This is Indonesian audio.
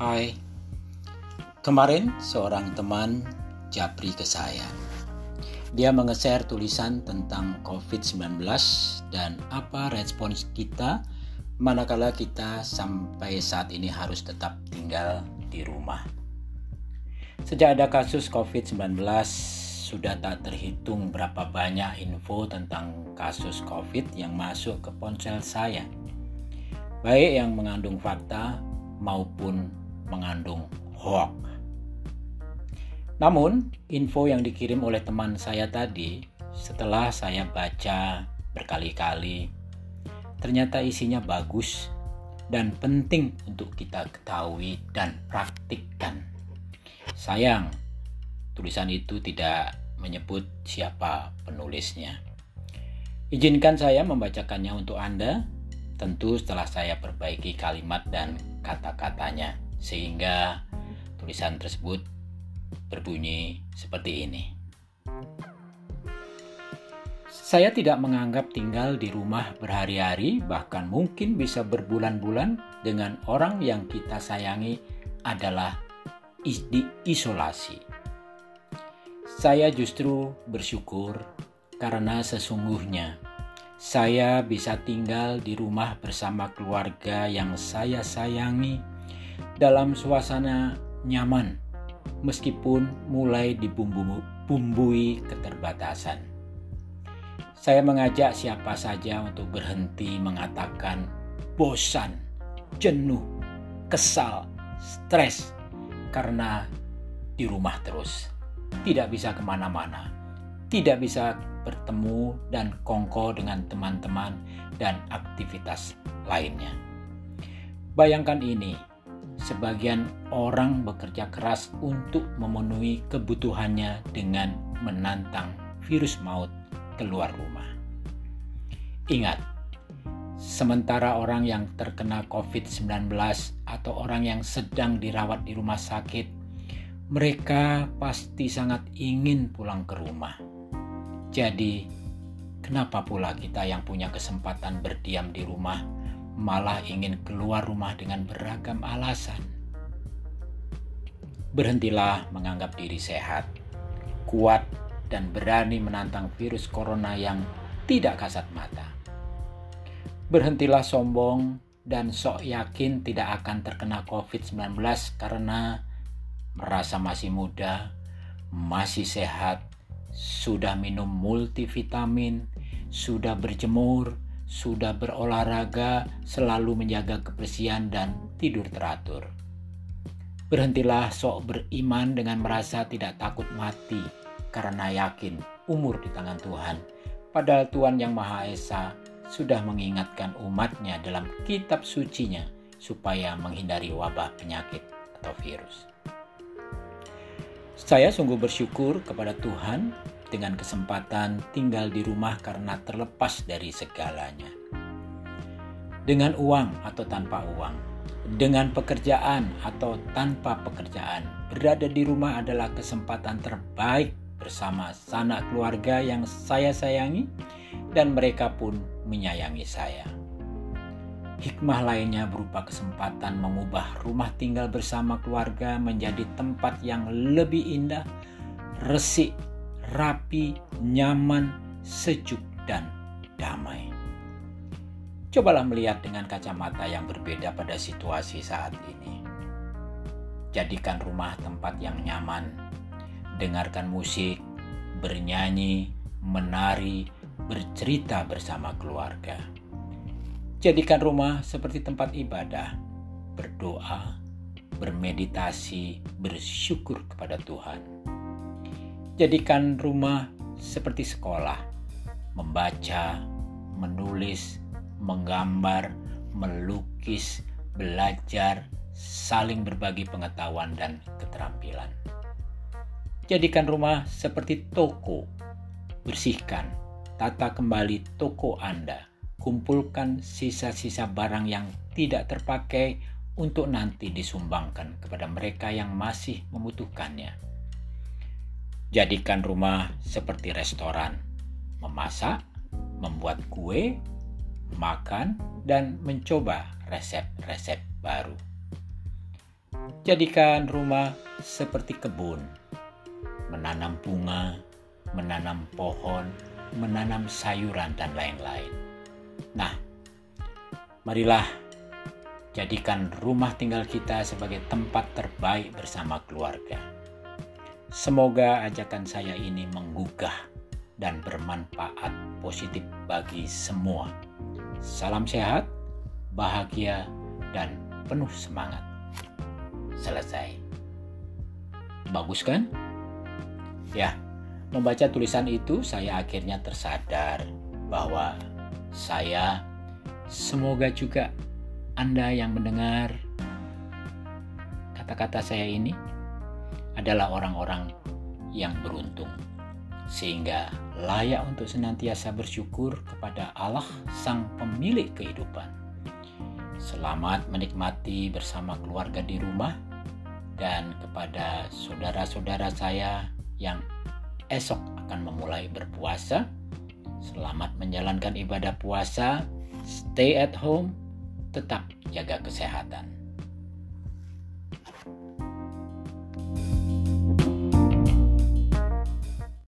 Hai, kemarin seorang teman japri ke saya. Dia mengeser tulisan tentang COVID-19 dan apa respons kita manakala kita sampai saat ini harus tetap tinggal di rumah. Sejak ada kasus COVID-19, sudah tak terhitung berapa banyak info tentang kasus COVID yang masuk ke ponsel saya. Baik yang mengandung fakta maupun mengandung hoax. Namun, info yang dikirim oleh teman saya tadi setelah saya baca berkali-kali ternyata isinya bagus dan penting untuk kita ketahui dan praktikkan. Sayang, tulisan itu tidak menyebut siapa penulisnya. Izinkan saya membacakannya untuk Anda, tentu setelah saya perbaiki kalimat dan kata-katanya, sehingga tulisan tersebut berbunyi seperti ini. Saya tidak menganggap tinggal di rumah berhari-hari, bahkan mungkin bisa berbulan-bulan dengan orang yang kita sayangi adalah di isolasi. Saya justru bersyukur karena sesungguhnya saya bisa tinggal di rumah bersama keluarga yang saya sayangi dalam suasana nyaman meskipun mulai dibumbui keterbatasan. Saya mengajak siapa saja untuk berhenti mengatakan bosan, jenuh, kesal, stres karena di rumah terus. Tidak bisa ke mana-mana, tidak bisa bertemu dan kongko dengan teman-teman dan aktivitas lainnya. Bayangkan ini, sebagian orang bekerja keras untuk memenuhi kebutuhannya dengan menantang virus maut keluar rumah. Ingat, sementara orang yang terkena COVID-19 atau orang yang sedang dirawat di rumah sakit, mereka pasti sangat ingin pulang ke rumah. Jadi, kenapa pula kita yang punya kesempatan berdiam di rumah malah ingin keluar rumah dengan beragam alasan. Berhentilah menganggap diri sehat, kuat, dan berani menantang virus corona yang tidak kasat mata. Berhentilah sombong dan sok yakin tidak akan terkena COVID-19 karena merasa masih muda, masih sehat, sudah minum multivitamin, sudah berjemur, sudah berolahraga, selalu menjaga kebersihan dan tidur teratur. Berhentilah sok beriman dengan merasa tidak takut mati karena yakin umur di tangan Tuhan. Padahal Tuhan yang Maha Esa sudah mengingatkan umatnya dalam kitab sucinya supaya menghindari wabah penyakit atau virus. Saya sungguh bersyukur kepada Tuhan dengan kesempatan tinggal di rumah karena terlepas dari segalanya. Dengan uang atau tanpa uang, dengan pekerjaan atau tanpa pekerjaan, berada di rumah adalah kesempatan terbaik bersama sanak keluarga yang saya sayangi, dan mereka pun menyayangi saya. Hikmah lainnya berupa kesempatan mengubah rumah tinggal bersama keluarga menjadi tempat yang lebih indah, resik, rapi, nyaman, sejuk, dan damai. Cobalah melihat dengan kacamata yang berbeda pada situasi saat ini. Jadikan rumah tempat yang nyaman, dengarkan musik, bernyanyi, menari, bercerita bersama keluarga. Jadikan rumah seperti tempat ibadah, berdoa, bermeditasi, bersyukur kepada Tuhan Jadikan rumah seperti sekolah, membaca, menulis, menggambar, melukis, belajar, saling berbagi pengetahuan dan keterampilan. Jadikan rumah seperti toko, bersihkan, tata kembali toko Anda, kumpulkan sisa-sisa barang yang tidak terpakai untuk nanti disumbangkan kepada mereka yang masih membutuhkannya Jadikan rumah seperti restoran, memasak, membuat kue, makan, dan mencoba resep-resep baru. Jadikan rumah seperti kebun, menanam bunga, menanam pohon, menanam sayuran, dan lain-lain. Nah, marilah jadikan rumah tinggal kita sebagai tempat terbaik bersama keluarga. Semoga ajakan saya ini menggugah dan bermanfaat positif bagi semua. Salam sehat, bahagia, dan penuh semangat. Selesai. Bagus kan? Ya, membaca tulisan itu saya akhirnya tersadar bahwa saya semoga juga Anda yang mendengar kata-kata saya ini adalah orang-orang yang beruntung sehingga layak untuk senantiasa bersyukur kepada Allah sang pemilik kehidupan. Selamat menikmati bersama keluarga di rumah dan kepada saudara-saudara saya yang esok akan memulai berpuasa. Selamat menjalankan ibadah puasa. Stay at home, tetap jaga kesehatan.